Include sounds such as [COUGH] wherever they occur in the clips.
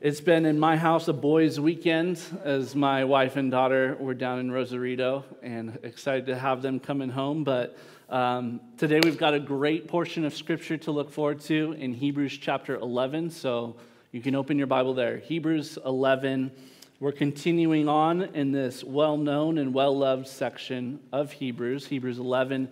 It's been in my house a boys' weekend as my wife and daughter were down in Rosarito and excited to have them coming home. But um, today we've got a great portion of scripture to look forward to in Hebrews chapter 11. So you can open your Bible there. Hebrews 11. We're continuing on in this well known and well loved section of Hebrews. Hebrews 11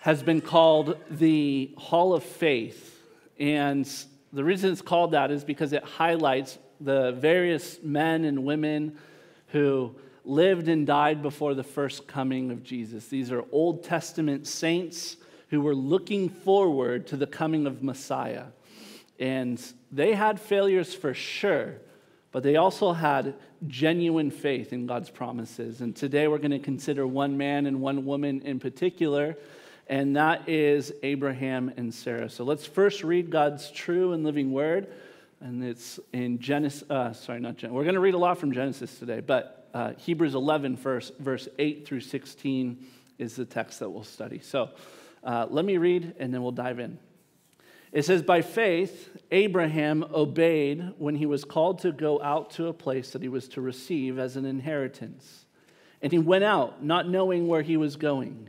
has been called the Hall of Faith. And the reason it's called that is because it highlights the various men and women who lived and died before the first coming of Jesus. These are Old Testament saints who were looking forward to the coming of Messiah. And they had failures for sure, but they also had genuine faith in God's promises. And today we're going to consider one man and one woman in particular and that is Abraham and Sarah. So let's first read God's true and living word, and it's in Genesis. Uh, sorry, not Genesis. We're going to read a lot from Genesis today, but uh, Hebrews 11, verse, verse 8 through 16 is the text that we'll study. So uh, let me read, and then we'll dive in. It says, By faith, Abraham obeyed when he was called to go out to a place that he was to receive as an inheritance. And he went out, not knowing where he was going.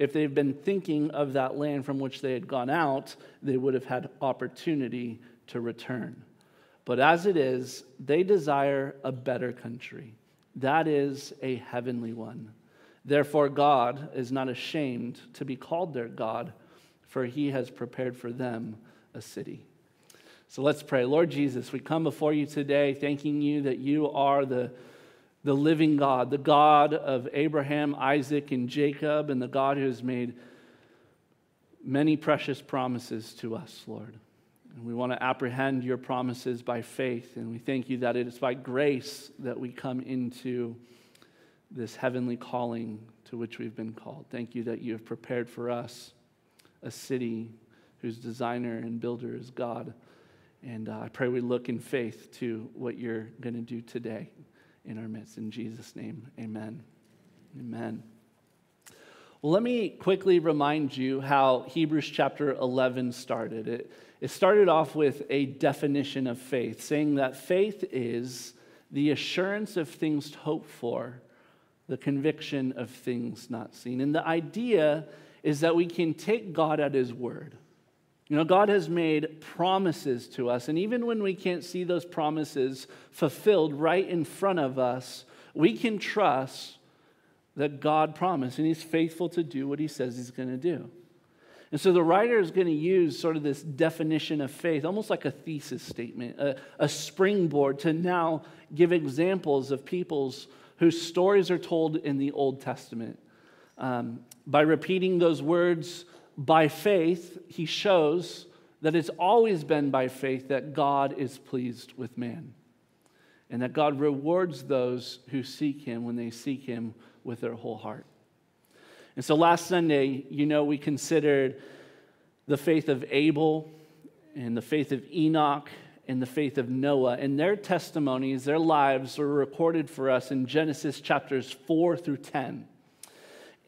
If they've been thinking of that land from which they had gone out, they would have had opportunity to return. But as it is, they desire a better country. That is a heavenly one. Therefore, God is not ashamed to be called their God, for he has prepared for them a city. So let's pray. Lord Jesus, we come before you today thanking you that you are the the living God, the God of Abraham, Isaac, and Jacob, and the God who has made many precious promises to us, Lord. And we want to apprehend your promises by faith, and we thank you that it is by grace that we come into this heavenly calling to which we've been called. Thank you that you have prepared for us a city whose designer and builder is God. And uh, I pray we look in faith to what you're going to do today in our midst. In Jesus' name, amen. Amen. Well, let me quickly remind you how Hebrews chapter 11 started. It, it started off with a definition of faith, saying that faith is the assurance of things hoped for, the conviction of things not seen. And the idea is that we can take God at His word. You know, God has made promises to us, and even when we can't see those promises fulfilled right in front of us, we can trust that God promised, and He's faithful to do what He says He's going to do. And so the writer is going to use sort of this definition of faith, almost like a thesis statement, a, a springboard to now give examples of peoples whose stories are told in the Old Testament. Um, by repeating those words by faith, he shows that it's always been by faith that God is pleased with man and that God rewards those who seek him when they seek him with their whole heart. And so last Sunday, you know, we considered the faith of Abel and the faith of Enoch and the faith of Noah. And their testimonies, their lives were recorded for us in Genesis chapters 4 through 10.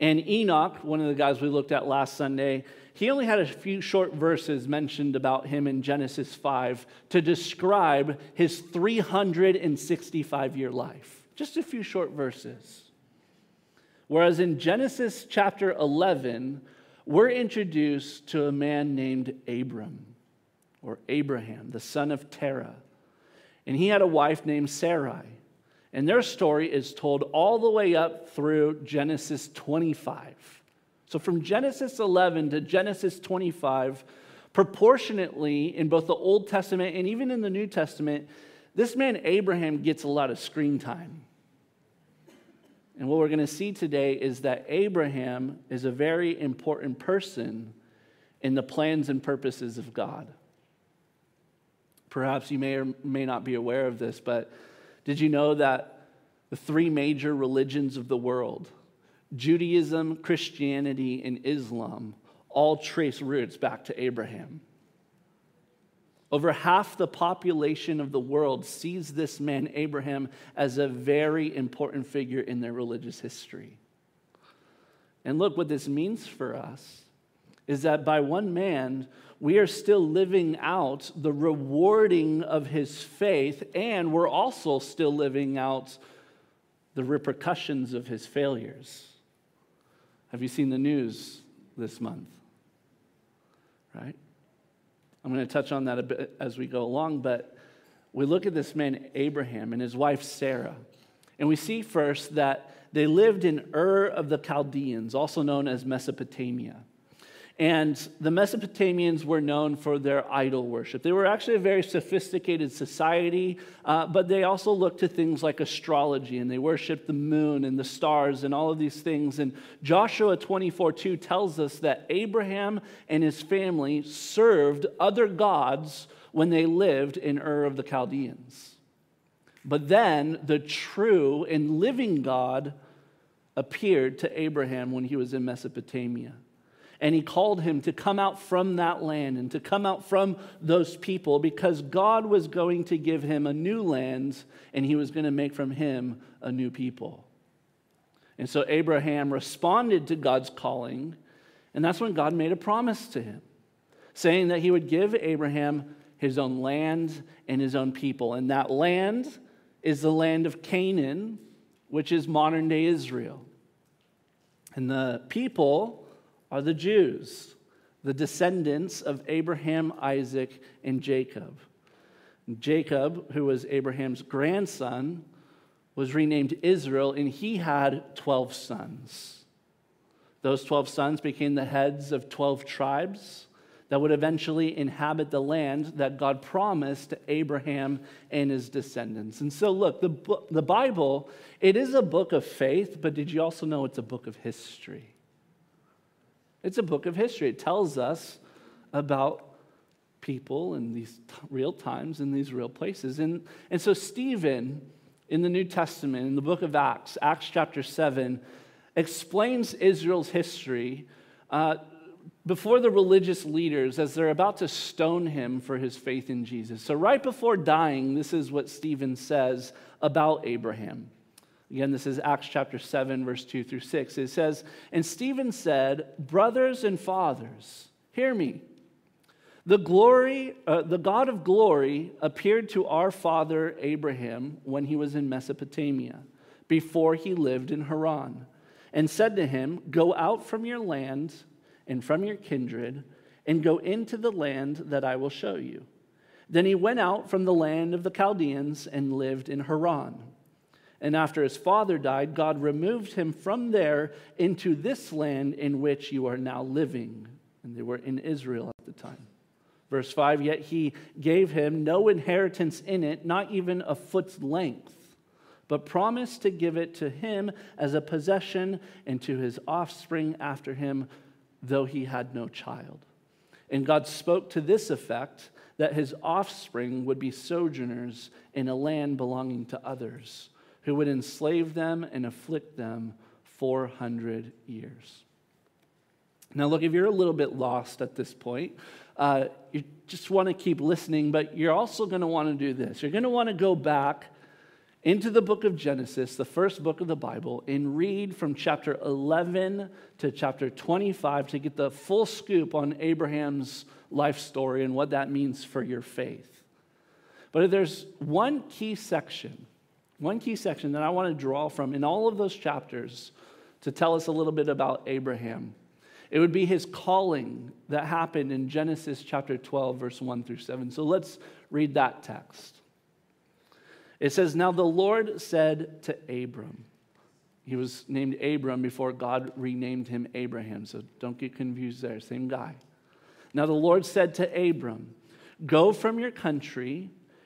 And Enoch, one of the guys we looked at last Sunday, he only had a few short verses mentioned about him in Genesis 5 to describe his 365 year life. Just a few short verses. Whereas in Genesis chapter 11, we're introduced to a man named Abram, or Abraham, the son of Terah. And he had a wife named Sarai. And their story is told all the way up through Genesis 25. So from Genesis 11 to Genesis 25, proportionately in both the Old Testament and even in the New Testament, this man Abraham gets a lot of screen time. And what we're going to see today is that Abraham is a very important person in the plans and purposes of God. Perhaps you may or may not be aware of this, but did you know that the three major religions of the world, Judaism, Christianity, and Islam, all trace roots back to Abraham? Over half the population of the world sees this man, Abraham, as a very important figure in their religious history. And look, what this means for us is that by one man, we are still living out the rewarding of his faith, and we're also still living out the repercussions of his failures. Have you seen the news this month? Right? I'm going to touch on that a bit as we go along, but we look at this man, Abraham, and his wife, Sarah. And we see first that they lived in Ur of the Chaldeans, also known as Mesopotamia. And the Mesopotamians were known for their idol worship. They were actually a very sophisticated society, uh, but they also looked to things like astrology and they worshiped the moon and the stars and all of these things. And Joshua 24 2 tells us that Abraham and his family served other gods when they lived in Ur of the Chaldeans. But then the true and living God appeared to Abraham when he was in Mesopotamia and he called him to come out from that land and to come out from those people because God was going to give him a new land and he was going to make from him a new people. And so Abraham responded to God's calling, and that's when God made a promise to him, saying that he would give Abraham his own land and his own people. And that land is the land of Canaan, which is modern day Israel. And the people are the Jews, the descendants of Abraham, Isaac, and Jacob. Jacob, who was Abraham's grandson, was renamed Israel, and he had 12 sons. Those 12 sons became the heads of 12 tribes that would eventually inhabit the land that God promised to Abraham and his descendants. And so, look, the, the Bible, it is a book of faith, but did you also know it's a book of history? It's a book of history. It tells us about people in these t- real times, in these real places. And, and so, Stephen, in the New Testament, in the book of Acts, Acts chapter 7, explains Israel's history uh, before the religious leaders as they're about to stone him for his faith in Jesus. So, right before dying, this is what Stephen says about Abraham. Again, this is Acts chapter 7, verse 2 through 6. It says, And Stephen said, Brothers and fathers, hear me. The glory, uh, the God of glory appeared to our father Abraham when he was in Mesopotamia, before he lived in Haran, and said to him, Go out from your land and from your kindred, and go into the land that I will show you. Then he went out from the land of the Chaldeans and lived in Haran. And after his father died, God removed him from there into this land in which you are now living. And they were in Israel at the time. Verse 5 Yet he gave him no inheritance in it, not even a foot's length, but promised to give it to him as a possession and to his offspring after him, though he had no child. And God spoke to this effect that his offspring would be sojourners in a land belonging to others who would enslave them and afflict them 400 years. Now, look, if you're a little bit lost at this point, uh, you just want to keep listening, but you're also going to want to do this. You're going to want to go back into the book of Genesis, the first book of the Bible, and read from chapter 11 to chapter 25 to get the full scoop on Abraham's life story and what that means for your faith. But if there's one key section one key section that I want to draw from in all of those chapters to tell us a little bit about Abraham. It would be his calling that happened in Genesis chapter 12, verse 1 through 7. So let's read that text. It says, Now the Lord said to Abram, he was named Abram before God renamed him Abraham, so don't get confused there, same guy. Now the Lord said to Abram, Go from your country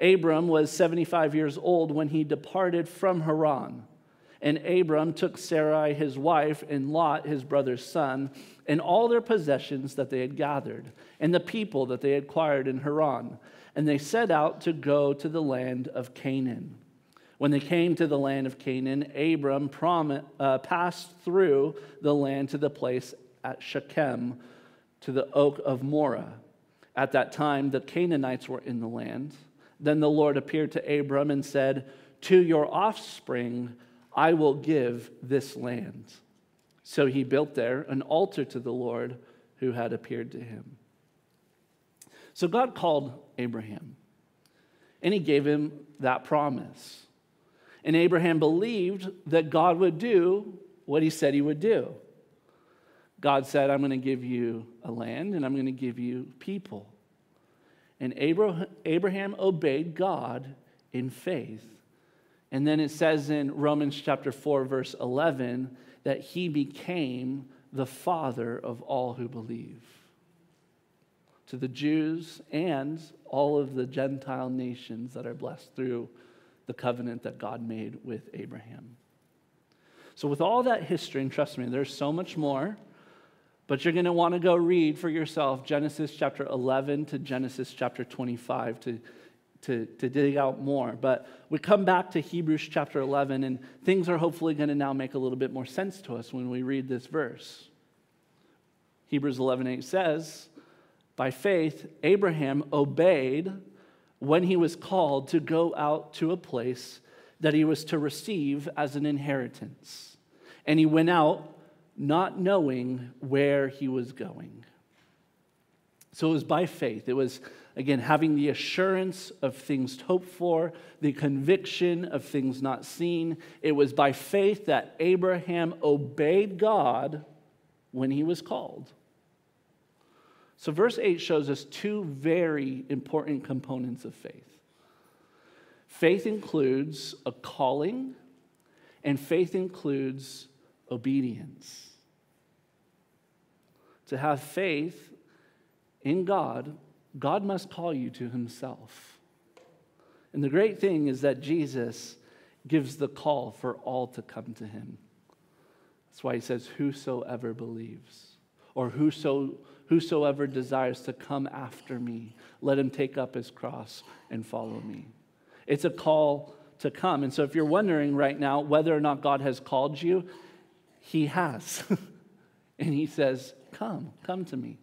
Abram was 75 years old when he departed from Haran. And Abram took Sarai his wife and Lot his brother's son and all their possessions that they had gathered and the people that they had acquired in Haran. And they set out to go to the land of Canaan. When they came to the land of Canaan, Abram prom- uh, passed through the land to the place at Shechem, to the oak of Moreh. At that time, the Canaanites were in the land. Then the Lord appeared to Abram and said, To your offspring I will give this land. So he built there an altar to the Lord who had appeared to him. So God called Abraham, and he gave him that promise. And Abraham believed that God would do what he said he would do. God said, I'm going to give you a land and I'm going to give you people. And Abraham obeyed God in faith. And then it says in Romans chapter 4, verse 11, that he became the father of all who believe. To the Jews and all of the Gentile nations that are blessed through the covenant that God made with Abraham. So, with all that history, and trust me, there's so much more but you're going to want to go read for yourself Genesis chapter 11 to Genesis chapter 25 to, to, to dig out more. But we come back to Hebrews chapter 11, and things are hopefully going to now make a little bit more sense to us when we read this verse. Hebrews 11:8 says, "By faith Abraham obeyed when he was called to go out to a place that he was to receive as an inheritance. And he went out not knowing where he was going. So it was by faith. It was, again, having the assurance of things hoped for, the conviction of things not seen. It was by faith that Abraham obeyed God when he was called. So, verse 8 shows us two very important components of faith faith includes a calling, and faith includes obedience. To have faith in God, God must call you to himself. And the great thing is that Jesus gives the call for all to come to him. That's why he says, Whosoever believes, or whoso, whosoever desires to come after me, let him take up his cross and follow me. It's a call to come. And so if you're wondering right now whether or not God has called you, he has. [LAUGHS] and he says, Come, come to me.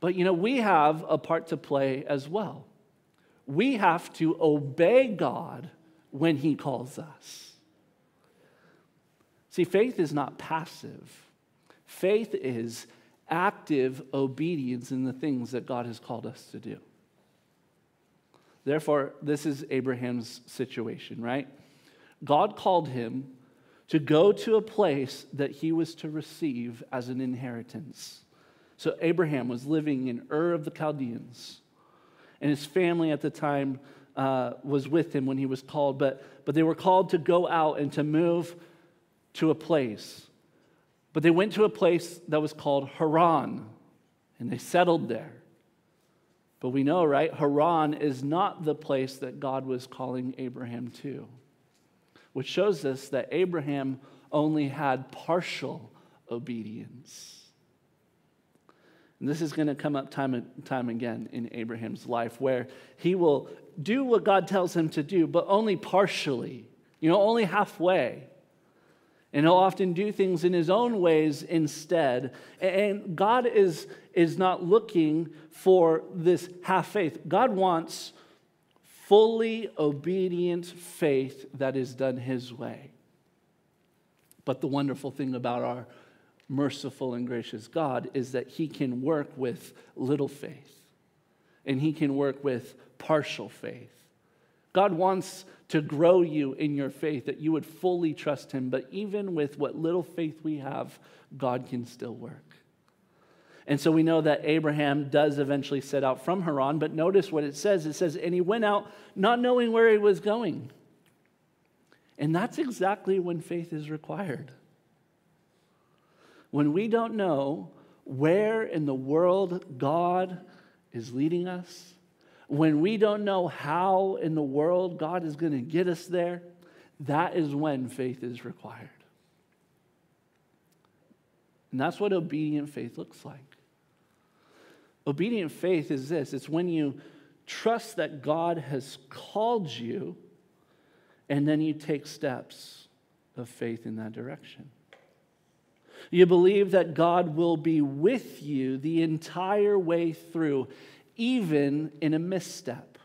But you know, we have a part to play as well. We have to obey God when he calls us. See, faith is not passive, faith is active obedience in the things that God has called us to do. Therefore, this is Abraham's situation, right? God called him to go to a place that he was to receive as an inheritance. So Abraham was living in Ur of the Chaldeans, and his family at the time uh, was with him when he was called, but, but they were called to go out and to move to a place. But they went to a place that was called Haran, and they settled there. But we know, right? Haran is not the place that God was calling Abraham to which shows us that Abraham only had partial obedience. And this is going to come up time and time again in Abraham's life, where he will do what God tells him to do, but only partially, you know, only halfway. And he'll often do things in his own ways instead. And God is, is not looking for this half faith. God wants fully obedient faith that is done His way. But the wonderful thing about our merciful and gracious God is that He can work with little faith and He can work with partial faith. God wants to grow you in your faith, that you would fully trust Him. But even with what little faith we have, God can still work. And so we know that Abraham does eventually set out from Haran, but notice what it says. It says, and he went out not knowing where he was going. And that's exactly when faith is required. When we don't know where in the world God is leading us, when we don't know how in the world God is going to get us there, that is when faith is required. And that's what obedient faith looks like. Obedient faith is this it's when you trust that God has called you and then you take steps of faith in that direction. You believe that God will be with you the entire way through, even in a misstep.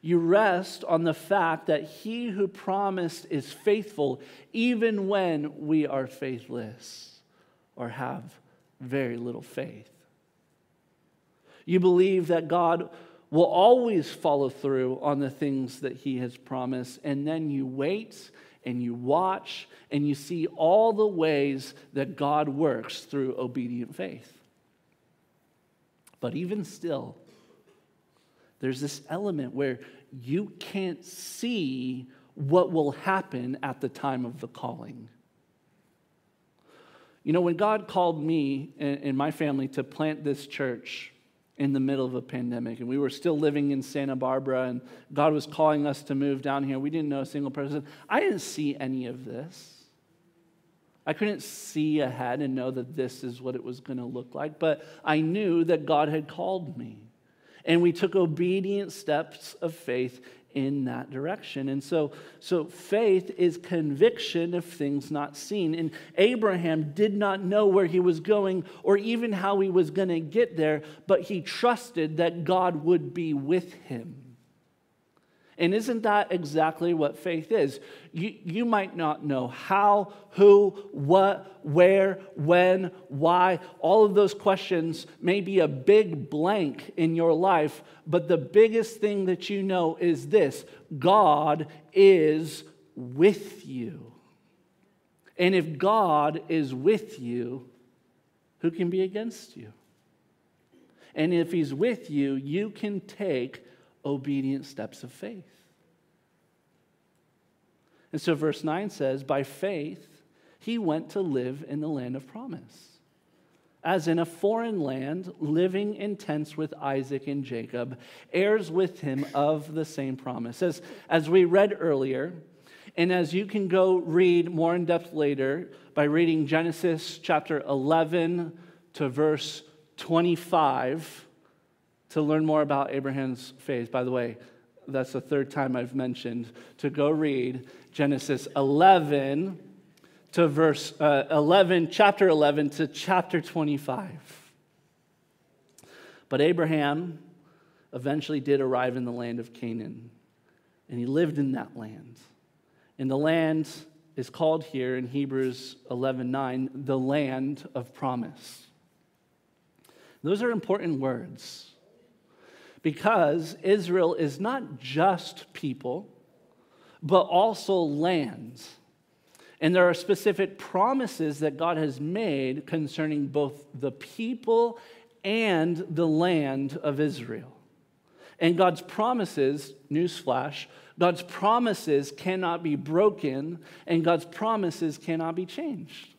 You rest on the fact that he who promised is faithful, even when we are faithless or have very little faith. You believe that God will always follow through on the things that he has promised. And then you wait and you watch and you see all the ways that God works through obedient faith. But even still, there's this element where you can't see what will happen at the time of the calling. You know, when God called me and my family to plant this church, in the middle of a pandemic. And we were still living in Santa Barbara, and God was calling us to move down here. We didn't know a single person. I didn't see any of this. I couldn't see ahead and know that this is what it was going to look like, but I knew that God had called me. And we took obedient steps of faith in that direction. And so, so faith is conviction of things not seen. And Abraham did not know where he was going or even how he was going to get there, but he trusted that God would be with him. And isn't that exactly what faith is? You, you might not know how, who, what, where, when, why. All of those questions may be a big blank in your life, but the biggest thing that you know is this God is with you. And if God is with you, who can be against you? And if He's with you, you can take obedient steps of faith. And so, verse 9 says, By faith, he went to live in the land of promise, as in a foreign land, living in tents with Isaac and Jacob, heirs with him of the same promise. As, as we read earlier, and as you can go read more in depth later by reading Genesis chapter 11 to verse 25 to learn more about Abraham's faith. By the way, that's the third time I've mentioned to go read Genesis 11 to verse uh, 11, chapter 11 to chapter 25. But Abraham eventually did arrive in the land of Canaan, and he lived in that land. And the land is called here in Hebrews 11:9 the land of promise. Those are important words because Israel is not just people, but also lands. And there are specific promises that God has made concerning both the people and the land of Israel. And God's promises, newsflash, God's promises cannot be broken, and God's promises cannot be changed.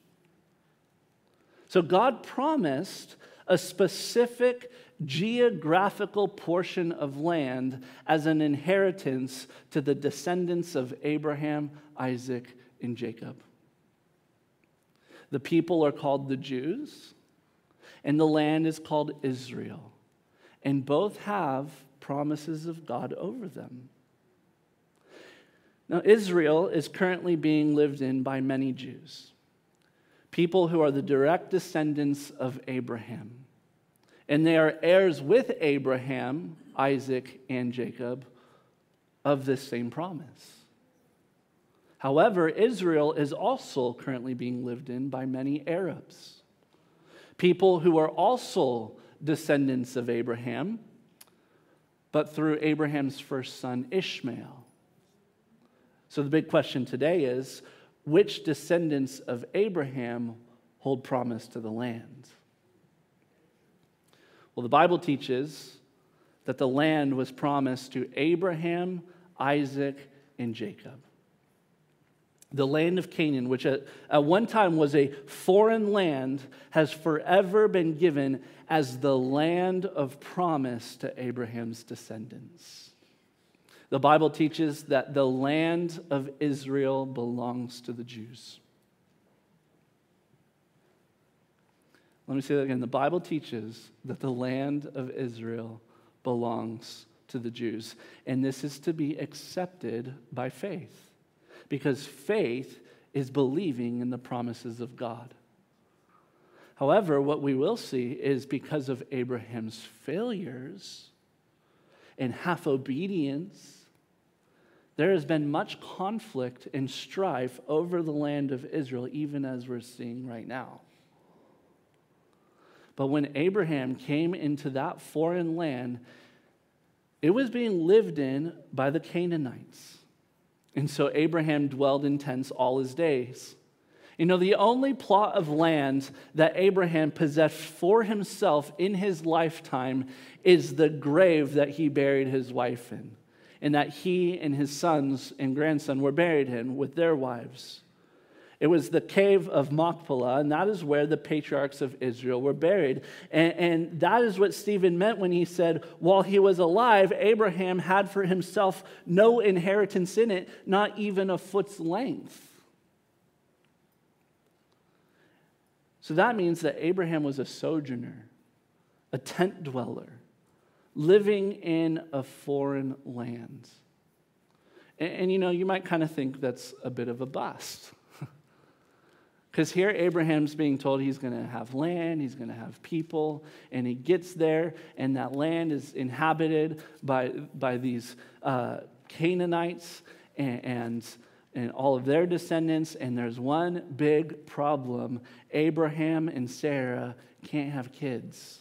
So God promised a specific geographical portion of land as an inheritance to the descendants of Abraham, Isaac, and Jacob. The people are called the Jews, and the land is called Israel. And both have promises of God over them. Now, Israel is currently being lived in by many Jews, people who are the direct descendants of Abraham. And they are heirs with Abraham, Isaac, and Jacob of this same promise. However, Israel is also currently being lived in by many Arabs, people who are also descendants of Abraham, but through Abraham's first son, Ishmael. So the big question today is which descendants of Abraham hold promise to the land? Well, the Bible teaches that the land was promised to Abraham, Isaac, and Jacob. The land of Canaan, which at, at one time was a foreign land, has forever been given as the land of promise to Abraham's descendants. The Bible teaches that the land of Israel belongs to the Jews. Let me say that again. The Bible teaches that the land of Israel belongs to the Jews. And this is to be accepted by faith because faith is believing in the promises of God. However, what we will see is because of Abraham's failures and half obedience, there has been much conflict and strife over the land of Israel, even as we're seeing right now. But when Abraham came into that foreign land, it was being lived in by the Canaanites. And so Abraham dwelled in tents all his days. You know, the only plot of land that Abraham possessed for himself in his lifetime is the grave that he buried his wife in, and that he and his sons and grandson were buried in with their wives. It was the cave of Machpelah, and that is where the patriarchs of Israel were buried. And, and, that is what Stephen meant when he said, while he was alive, Abraham had for himself no inheritance in it, not even a foot's length. So that means that Abraham was a sojourner, a tent dweller, living in a foreign land. And, and you know, you might kind of think that's a bit of a bust. Because here Abraham's being told he's going to have land, he's going to have people, and he gets there, and that land is inhabited by, by these uh, Canaanites and, and, and all of their descendants. And there's one big problem Abraham and Sarah can't have kids.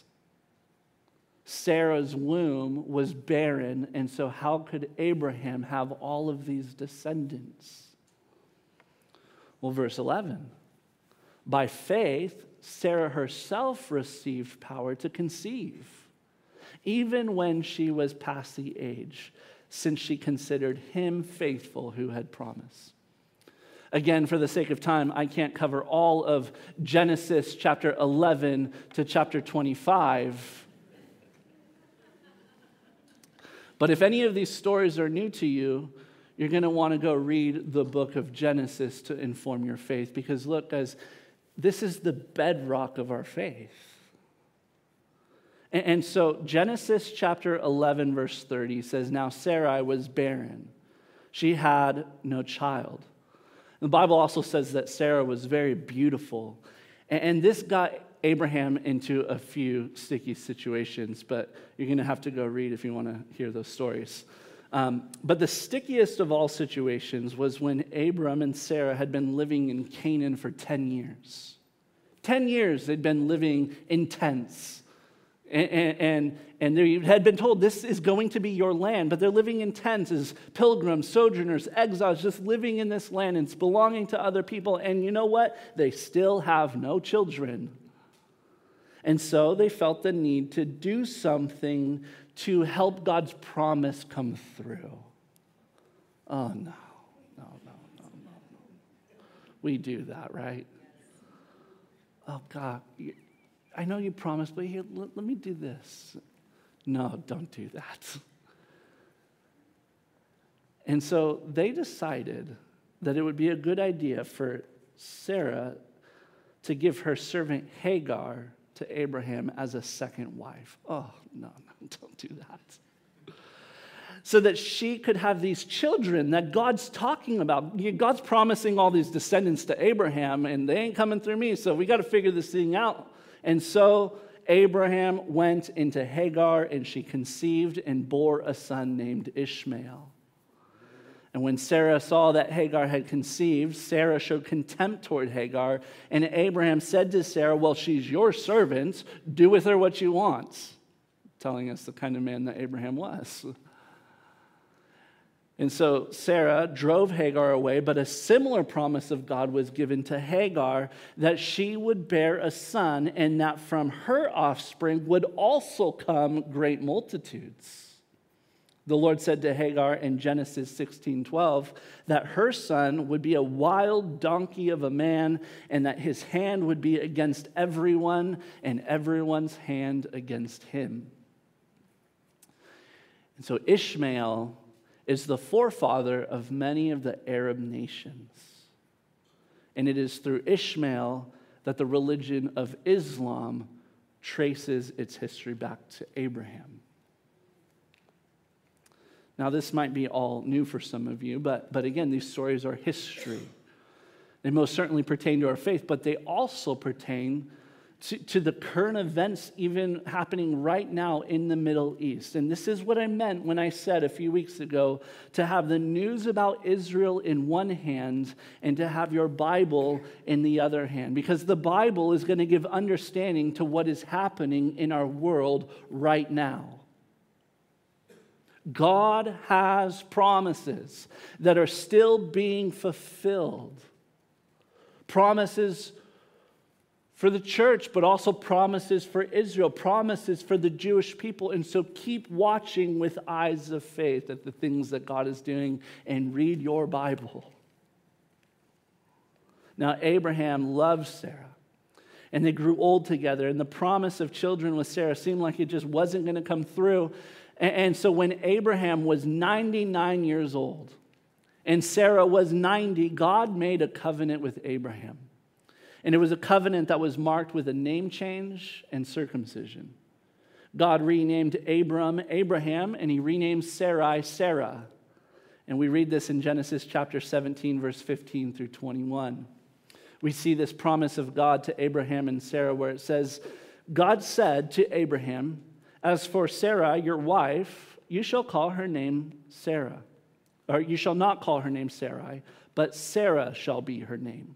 Sarah's womb was barren, and so how could Abraham have all of these descendants? Well, verse 11. By faith, Sarah herself received power to conceive, even when she was past the age, since she considered him faithful who had promised. Again, for the sake of time, I can't cover all of Genesis chapter 11 to chapter 25. But if any of these stories are new to you, you're going to want to go read the book of Genesis to inform your faith. Because look, guys, this is the bedrock of our faith. And, so Genesis chapter 11, verse 30 says, Now Sarai was barren. She had no child. The Bible also says that Sarah was very beautiful. And this got Abraham into a few sticky situations, but you're going to have to go read if you want to hear those stories. Um, but the stickiest of all situations was when Abram and Sarah had been living in Canaan for 10 years. 10 years they'd been living in tents. And, and, and they had been told this is going to be your land, but they're living in tents as pilgrims, sojourners, exiles, just living in this land. And it's belonging to other people. And you know what? They still have no children. And so they felt the need to do something to help God's promise come through. Oh, no, no, no, no, no, no. We do that, right? Oh, God, I know you promised, but here, let, let me do this. No, don't do that. And so they decided that it would be a good idea for Sarah to give her servant Hagar to Abraham as a second wife. Oh, no, no, [LAUGHS] don't do that. So that she could have these children that God's talking about. God's promising all these descendants to Abraham, and they ain't coming through me, so we got to figure this thing out. And so Abraham went into Hagar, and she conceived and bore a son named Ishmael. And when Sarah saw that Hagar had conceived, Sarah showed contempt toward Hagar. And Abraham said to Sarah, Well, she's your servant. Do with her what you want. Telling us the kind of man that Abraham was. And so Sarah drove Hagar away, but a similar promise of God was given to Hagar that she would bear a son and that from her offspring would also come great multitudes. The Lord said to Hagar in Genesis 16:12 that her son would be a wild donkey of a man and that his hand would be against everyone and everyone's hand against him. And so Ishmael is the forefather of many of the Arab nations. And it is through Ishmael that the religion of Islam traces its history back to Abraham. Now, this might be all new for some of you, but, but again, these stories are history. They most certainly pertain to our faith, but they also pertain to, to the current events even happening right now in the Middle East. And this is what I meant when I said a few weeks ago to have the news about Israel in one hand and to have your Bible in the other hand. Because the Bible is going to give understanding to what is happening in our world right now. God has promises that are still being fulfilled. Promises for the church, but also promises for Israel, promises for the Jewish people. And so keep watching with eyes of faith at the things that God is doing and read your Bible. Now, Abraham loved Sarah, and they grew old together, and the promise of children with Sarah seemed like it just wasn't going to come through. And so when Abraham was 99 years old and Sarah was 90, God made a covenant with Abraham. And it was a covenant that was marked with a name change and circumcision. God renamed Abram Abraham, and he renamed Sarai Sarah. And we read this in Genesis chapter 17, verse 15 through 21. We see this promise of God to Abraham and Sarah where it says, God said to Abraham, As for Sarah, your wife, you shall call her name Sarah. Or you shall not call her name Sarai, but Sarah shall be her name.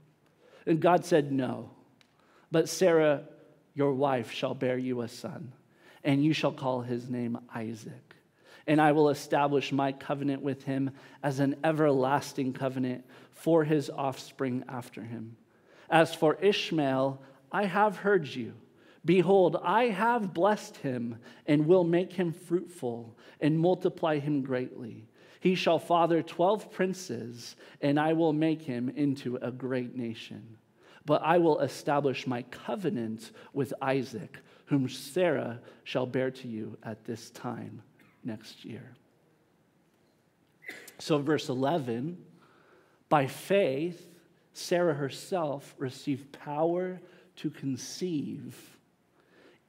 And God said, No. But Sarah, your wife, shall bear you a son, and you shall call his name Isaac. And I will establish my covenant with him as an everlasting covenant for his offspring after him. As for Ishmael, I have heard you. Behold, I have blessed him and will make him fruitful and multiply him greatly. He shall father 12 princes, and I will make him into a great nation. But I will establish my covenant with Isaac, whom Sarah shall bear to you at this time next year. So, verse 11 by faith, Sarah herself received power to conceive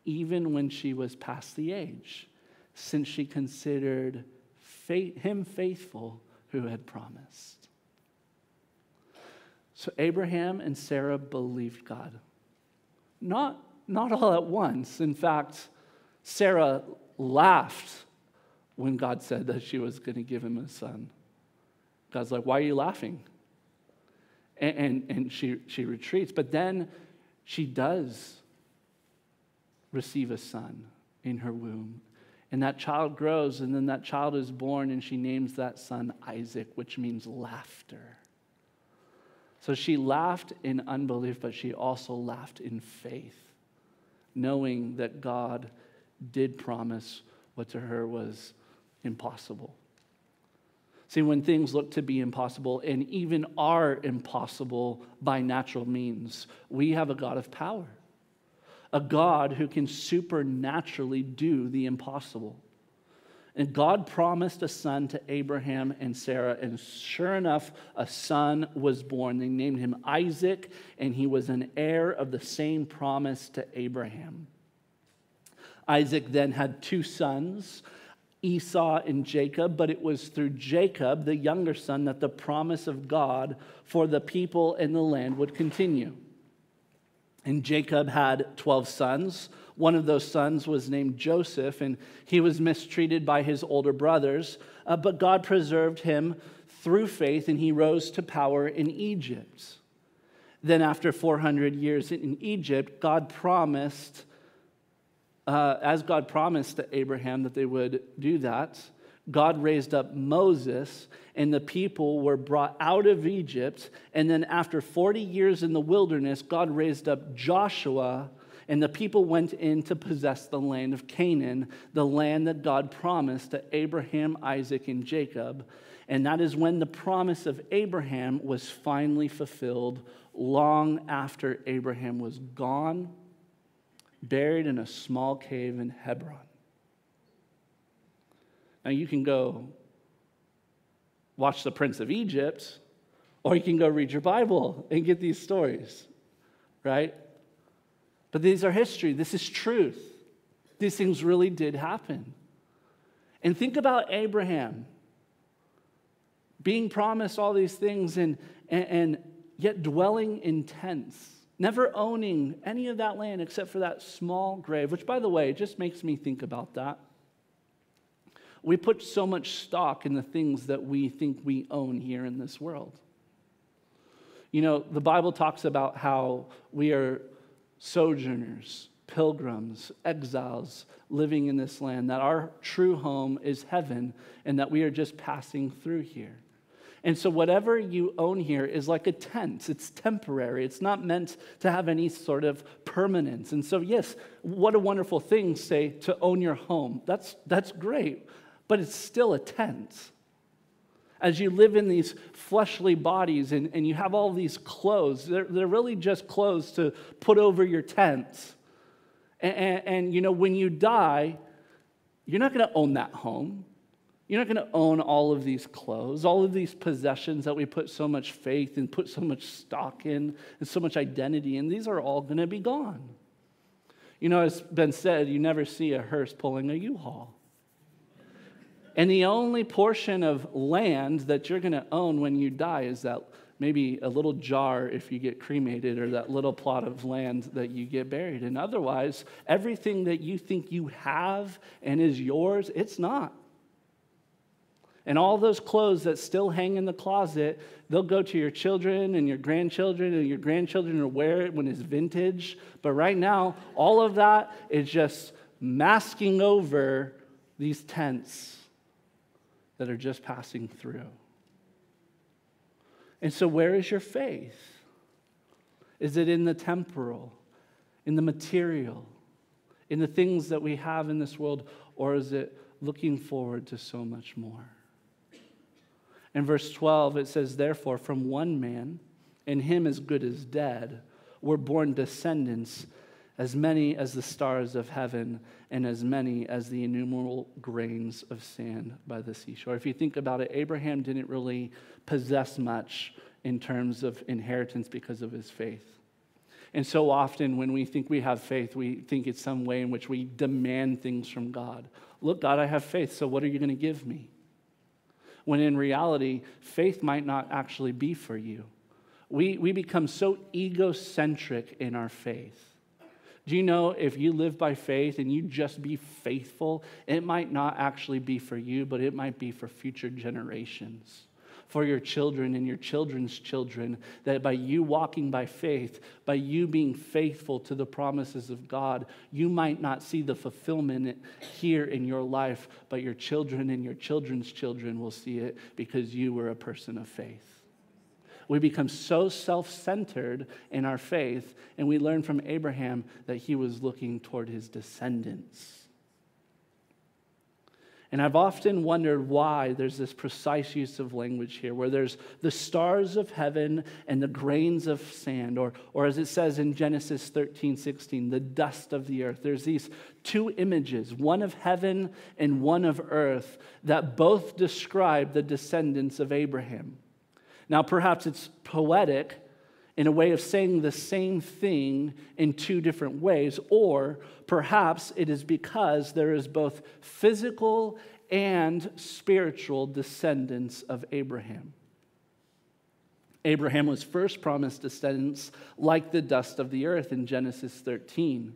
even when she was past the age, since she considered him faithful who had promised. So Abraham and Sarah believed God. Not, not all at once. In fact, Sarah laughed when God said that she was going to give him a son. God's like, Why are you laughing? And, and, and she, she retreats. But then she does receive a son in her womb. And that child grows, and then that child is born, and she names that son Isaac, which means laughter. So she laughed in unbelief, but she also laughed in faith, knowing that God did promise what to her was impossible. See, when things look to be impossible and even are impossible by natural means, we have a God of power a God who can supernaturally do the impossible. And God promised a son to Abraham and Sarah, and sure enough, a son was born. They named him Isaac, and he was an heir of the same promise to Abraham. Isaac then had two sons, Esau and Jacob, but it was through Jacob, the younger son, that the promise of God for the people and the land would continue. And Jacob had 12 sons. One of those sons was named Joseph, and he was mistreated by his older brothers, uh, but God preserved him through faith, and he rose to power in Egypt. Then, after 400 years in Egypt, God promised, uh, as God promised to Abraham that they would do that, God raised up Moses, and the people were brought out of Egypt. And then, after 40 years in the wilderness, God raised up Joshua, and the people went in to possess the land of Canaan, the land that God promised to Abraham, Isaac, and Jacob. And that is when the promise of Abraham was finally fulfilled, long after Abraham was gone, buried in a small cave in Hebron. Now, you can go watch The Prince of Egypt, or you can go read your Bible and get these stories, right? But these are history. This is truth. These things really did happen. And think about Abraham being promised all these things and, and, and yet dwelling in tents, never owning any of that land except for that small grave, which, by the way, just makes me think about that. We put so much stock in the things that we think we own here in this world. You know, the Bible talks about how we are sojourners, pilgrims, exiles living in this land, that our true home is heaven, and that we are just passing through here. And so, whatever you own here is like a tent. It's temporary. It's not meant to have any sort of permanence. And so, yes, what a wonderful thing, say, to own your home. That's, that's great but it's still a tent. As you live in these fleshly bodies and, and you have all these clothes, they're, they're really just clothes to put over your tent. And, and, and you know, when you die, you're not going to own that home. You're not going to own all of these clothes, all of these possessions that we put so much faith and put so much stock in and so much identity in. These are all going to be gone. You know, it's been said, you never see a hearse pulling a U-Haul. And the only portion of land that you're going to own when you die is that maybe a little jar if you get cremated or that little plot of land that you get buried And Otherwise, everything that you think you have and is yours, it's not. And all those clothes that still hang in the closet, they'll go to your children and your grandchildren, and your grandchildren will wear it when it's vintage. But right now, all of that is just masking over these tents that are just passing through. And so, where is your faith? Is it in the temporal, in the material, in the things that we have in this world, or is it looking forward to so much more? In verse 12, it says, Therefore, from one man, and him as good as dead, were born descendants as many as the stars of heaven and as many as the innumerable grains of sand by the seashore. If you think about it, Abraham didn't really possess much in terms of inheritance because of his faith. And so often, when we think we have faith, we think it's some way in which we demand things from God. Look, God, I have faith, so what are you going to give me? When in reality, faith might not actually be for you. We, we become so egocentric in our faith do you know if you live by faith and you just be faithful, it might not actually be for you, but it might be for future generations, for your children and your children's children, that by you walking by faith, by you being faithful to the promises of God, you might not see the fulfillment here in your life, but your children and your children's children will see it because you were a person of faith. We become so self centered in our faith, and we learn from Abraham that he was looking toward his descendants. And I've often wondered why there's this precise use of language here, where there's the stars of heaven and the grains of sand, or, or as it says in Genesis 13, 16, the dust of the earth. There's these two images, one of heaven and one of earth, that both describe the descendants of Abraham. Now, perhaps it's poetic in a way of saying the same thing in two different ways, or perhaps it is because there is both physical and spiritual descendants of Abraham. Abraham was first promised descendants like the dust of the earth in Genesis 13.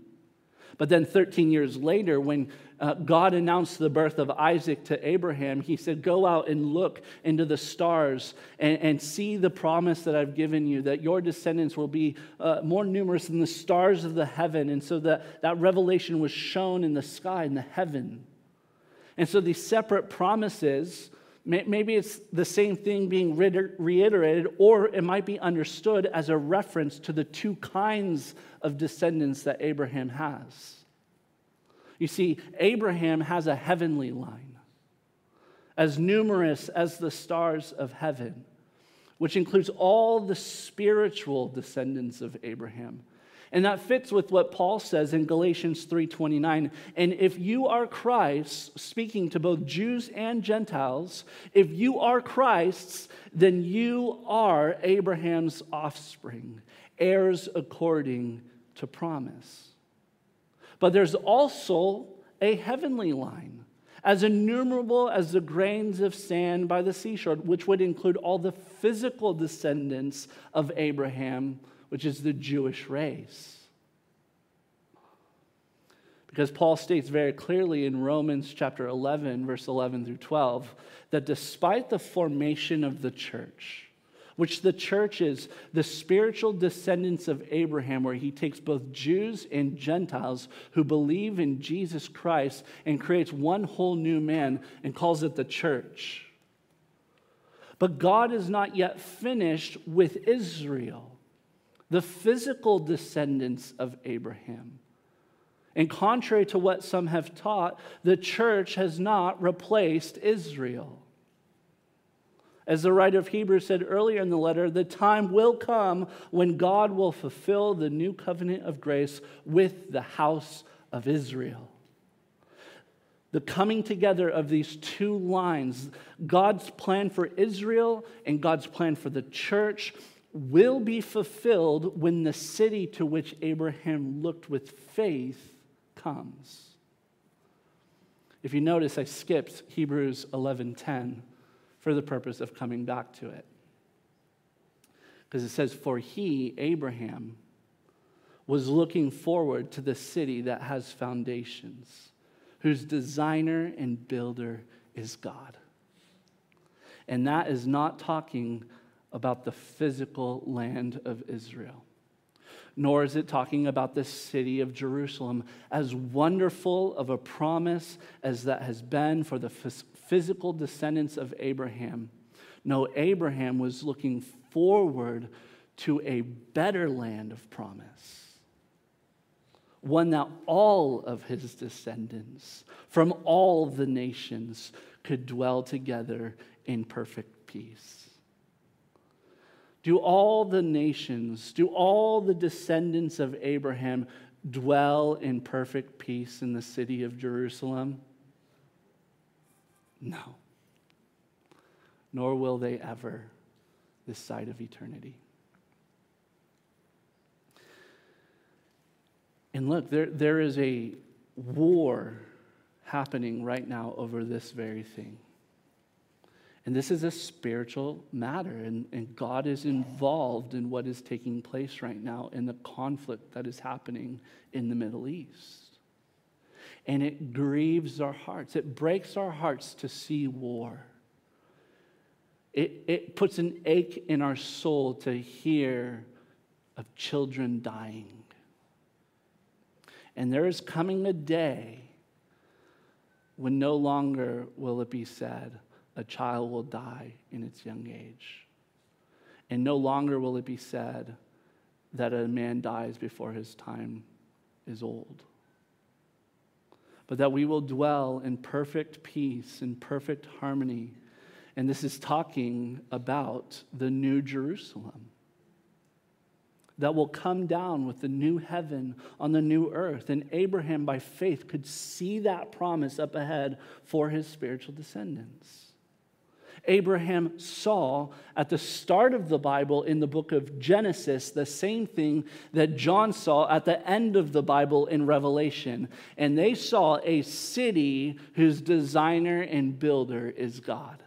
But then 13 years later, when uh, God announced the birth of Isaac to Abraham, he said, Go out and look into the stars and, and see the promise that I've given you, that your descendants will be uh, more numerous than the stars of the heaven. And so that, that revelation was shown in the sky, in the heaven. And so these separate promises, maybe it's the same thing being reiterated, or it might be understood as a reference to the two kinds of descendants that Abraham has. You see, Abraham has a heavenly line, as numerous as the stars of heaven, which includes all the spiritual descendants of Abraham. And that fits with what Paul says in Galatians 3:29. And if you are Christ, speaking to both Jews and Gentiles, if you are Christ's, then you are Abraham's offspring, heirs according to promise. But there's also a heavenly line, as innumerable as the grains of sand by the seashore, which would include all the physical descendants of Abraham, which is the Jewish race. Because Paul states very clearly in Romans chapter 11, verse 11 through 12, that despite the formation of the church, which the church is the spiritual descendants of Abraham, where he takes both Jews and Gentiles who believe in Jesus Christ and creates one whole new man and calls it the church. But God is not yet finished with Israel, the physical descendants of Abraham. And contrary to what some have taught, the church has not replaced Israel. As the writer of Hebrews said earlier in the letter, the time will come when God will fulfill the new covenant of grace with the house of Israel. The coming together of these two lines, God's plan for Israel and God's plan for the church, will be fulfilled when the city to which Abraham looked with faith comes. If you notice, I skipped Hebrews 11:10 for the purpose of coming back to it. Because it says, For he, Abraham, was looking forward to the city that has foundations, whose designer and builder is God. And that is not talking about the physical land of Israel nor is it talking about the city of Jerusalem. As wonderful of a promise as that has been for the physical descendants of Abraham, no, Abraham was looking forward to a better land of promise. One that all of his descendants from all the nations could dwell together in perfect peace. Do all the nations, do all the descendants of Abraham dwell in perfect peace in the city of Jerusalem? No. Nor will they ever this side of eternity. And look, there, there is a war happening right now over this very thing. And this is a spiritual matter, and, and God is involved in what is taking place right now in the conflict that is happening in the Middle East. And it grieves our hearts, it breaks our hearts to see war. It, it puts an ache in our soul to hear of children dying. And there is coming a day when no longer will it be said, a child will die in its young age. And no longer will it be said that a man dies before his time is old. But that we will dwell in perfect peace and perfect harmony. And this is talking about the new Jerusalem that will come down with the new heaven on the new earth. And Abraham, by faith, could see that promise up ahead for his spiritual descendants. Abraham saw at the start of the Bible in the book of Genesis the same thing that John saw at the end of the Bible in Revelation. And they saw a city whose designer and builder is God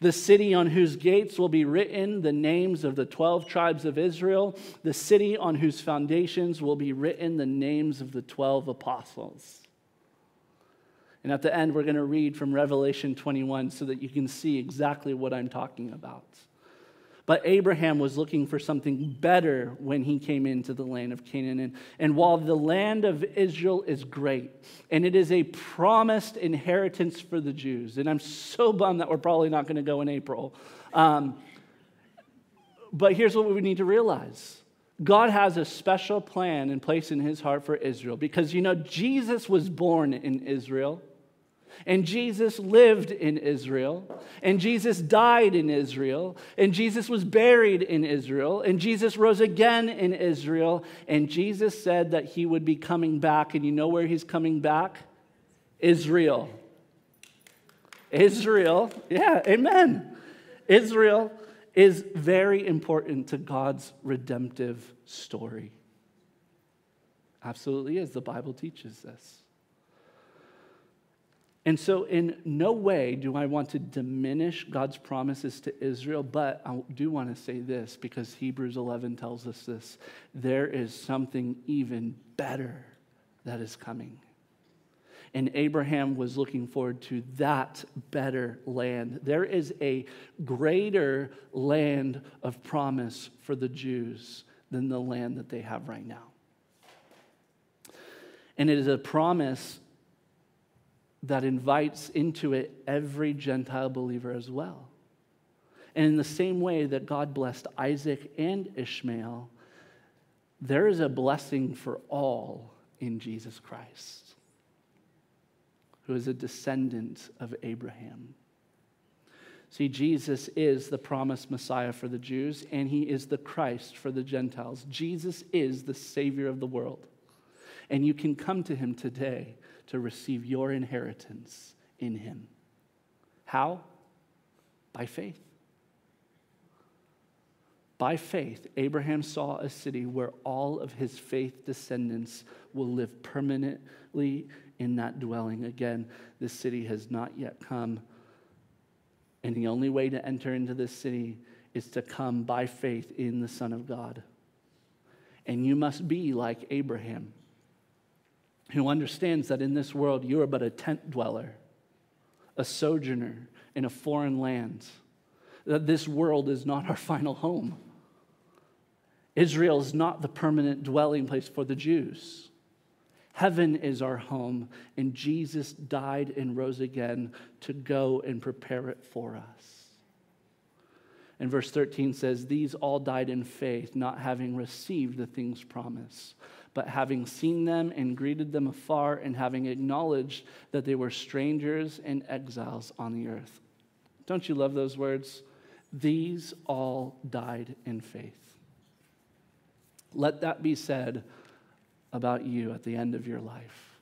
the city on whose gates will be written the names of the 12 tribes of Israel, the city on whose foundations will be written the names of the 12 apostles. And at the end, we're going to read from Revelation 21 so that you can see exactly what I'm talking about. But Abraham was looking for something better when he came into the land of Canaan. And, and while the land of Israel is great, and it is a promised inheritance for the Jews, and I'm so bummed that we're probably not going to go in April. Um, but here's what we need to realize God has a special plan in place in his heart for Israel because, you know, Jesus was born in Israel. And Jesus lived in Israel, and Jesus died in Israel, and Jesus was buried in Israel, and Jesus rose again in Israel, and Jesus said that he would be coming back. And you know where he's coming back? Israel. Israel, yeah, amen. Israel is very important to God's redemptive story. Absolutely is. The Bible teaches this. And so, in no way do I want to diminish God's promises to Israel, but I do want to say this because Hebrews 11 tells us this. There is something even better that is coming. And Abraham was looking forward to that better land. There is a greater land of promise for the Jews than the land that they have right now. And it is a promise that invites into it every Gentile believer as well. And in the same way that God blessed Isaac and Ishmael, there is a blessing for all in Jesus Christ, who is a descendant of Abraham. See, Jesus is the promised Messiah for the Jews, and he is the Christ for the Gentiles. Jesus is the Savior of the world. And you can come to him today to receive your inheritance in him. How? By faith. By faith, Abraham saw a city where all of his faith descendants will live permanently in that dwelling. Again, this city has not yet come. And the only way to enter into this city is to come by faith in the Son of God. And you must be like Abraham who understands that in this world you are but a tent dweller, a sojourner in a foreign land, that this world is not our final home. Israel is not the permanent dwelling place for the Jews. Heaven is our home, and Jesus died and rose again to go and prepare it for us. And verse 13 says, These all died in faith, not having received the things promised but having seen them and greeted them afar, and having acknowledged that they were strangers and exiles on the earth. Don't you love those words? These all died in faith. Let that be said about you at the end of your life.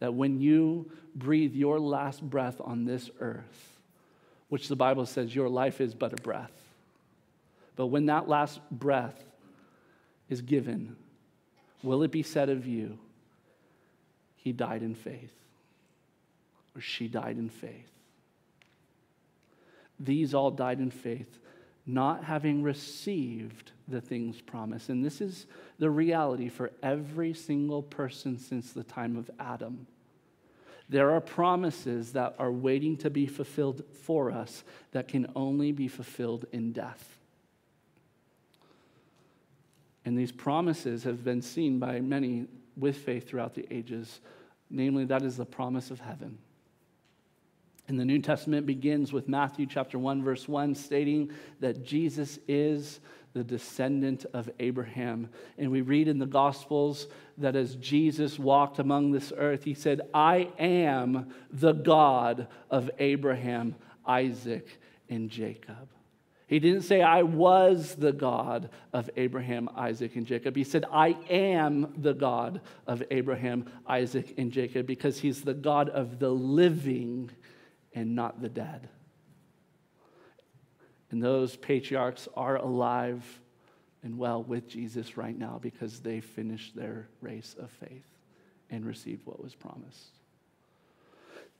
That when you breathe your last breath on this earth, which the Bible says your life is but a breath, but when that last breath is given, Will it be said of you, he died in faith, or she died in faith? These all died in faith, not having received the things promised. And this is the reality for every single person since the time of Adam. There are promises that are waiting to be fulfilled for us that can only be fulfilled in death. And these promises have been seen by many with faith throughout the ages. Namely, that is the promise of heaven. And the New Testament begins with Matthew chapter 1, verse 1, stating that Jesus is the descendant of Abraham. And we read in the Gospels that as Jesus walked among this earth, he said, I am the God of Abraham, Isaac, and Jacob. He didn't say, I was the God of Abraham, Isaac, and Jacob. He said, I am the God of Abraham, Isaac, and Jacob because he's the God of the living and not the dead. And those patriarchs are alive and well with Jesus right now because they finished their race of faith and received what was promised.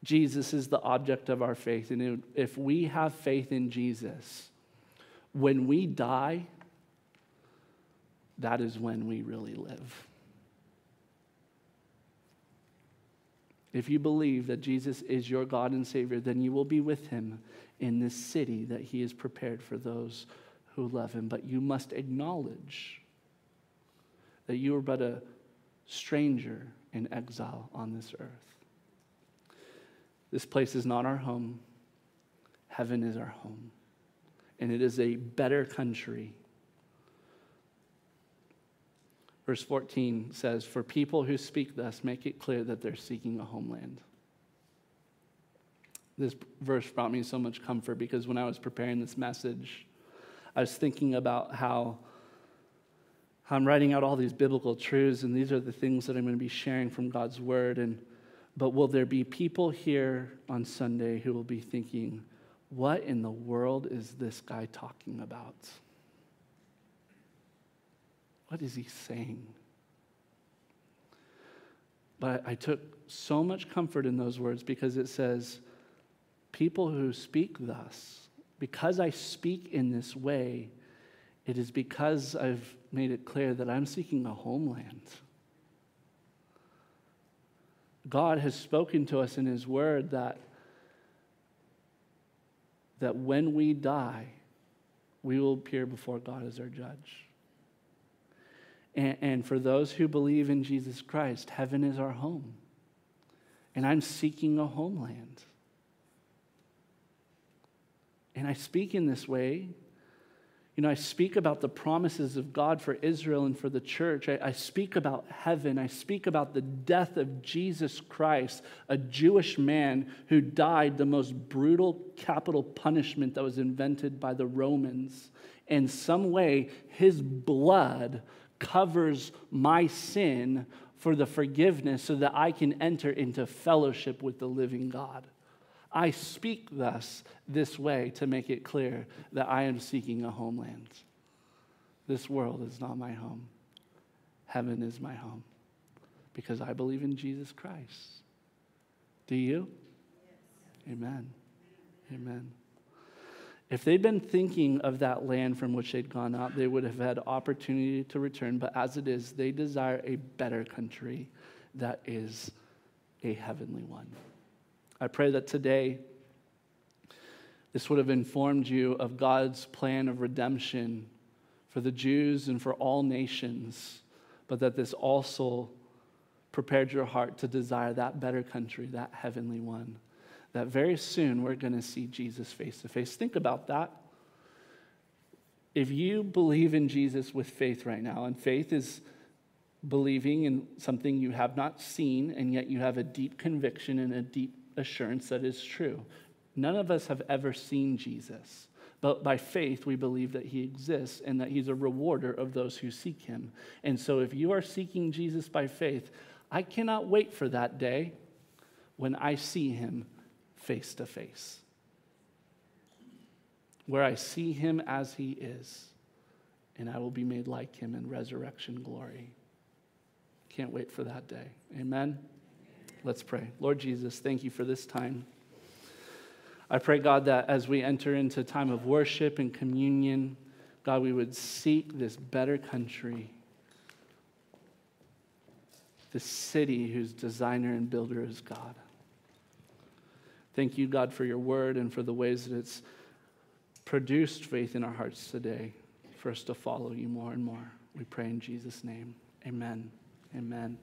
Jesus is the object of our faith. And if we have faith in Jesus, when we die, that is when we really live. If you believe that Jesus is your God and Savior, then you will be with him in this city that he has prepared for those who love him. But you must acknowledge that you are but a stranger in exile on this earth. This place is not our home, heaven is our home. And it is a better country. Verse 14 says, For people who speak thus, make it clear that they're seeking a homeland this verse brought me so much comfort because when I was preparing this message, I was thinking about how, I'm writing out all these biblical truths, and these are the things that I'm going to be sharing from God's word. And but will there be people here on Sunday who will be thinking, what in the world is this guy talking about? What is he saying? But I took so much comfort in those words because it says, people who speak thus, because I speak in this way, it is because I've made it clear that I'm seeking a homeland. God has spoken to us in His Word that, that when we die, we will appear before God as our judge. And, and for those who believe in Jesus Christ, heaven is our home. And I'm seeking a homeland. And I speak in this way. You know, I speak about the promises of God for Israel and for the church. I, I, speak about heaven. I speak about the death of Jesus Christ, a Jewish man who died the most brutal capital punishment that was invented by the Romans. In some way, his blood covers my sin for the forgiveness so that I can enter into fellowship with the living God. I speak thus this way to make it clear that I am seeking a homeland. This world is not my home. Heaven is my home because I believe in Jesus Christ. Do you? Yes. Amen. Amen. If they'd been thinking of that land from which they'd gone out, they would have had opportunity to return. But as it is, they desire a better country that is a heavenly one. I pray that today this would have informed you of God's plan of redemption for the Jews and for all nations, but that this also prepared your heart to desire that better country, that heavenly one. That very soon we're going to see Jesus face to face. Think about that. If you believe in Jesus with faith right now, and faith is believing in something you have not seen, and yet you have a deep conviction and a deep assurance that is true. None of us have ever seen Jesus, but by faith we believe that he exists and that he's a rewarder of those who seek him. And so if you are seeking Jesus by faith, I cannot wait for that day when I see him face to face, where I see him as he is, and I will be made like him in resurrection glory. Can't wait for that day. Amen. Let's pray. Lord Jesus, thank you for this time. I pray, God, that as we enter into time of worship and communion, God, we would seek this better country, this city whose designer and builder is God. Thank you, God, for your word and for the ways that it's produced faith in our hearts today for us to follow you more and more. We pray in Jesus' name. Amen. Amen.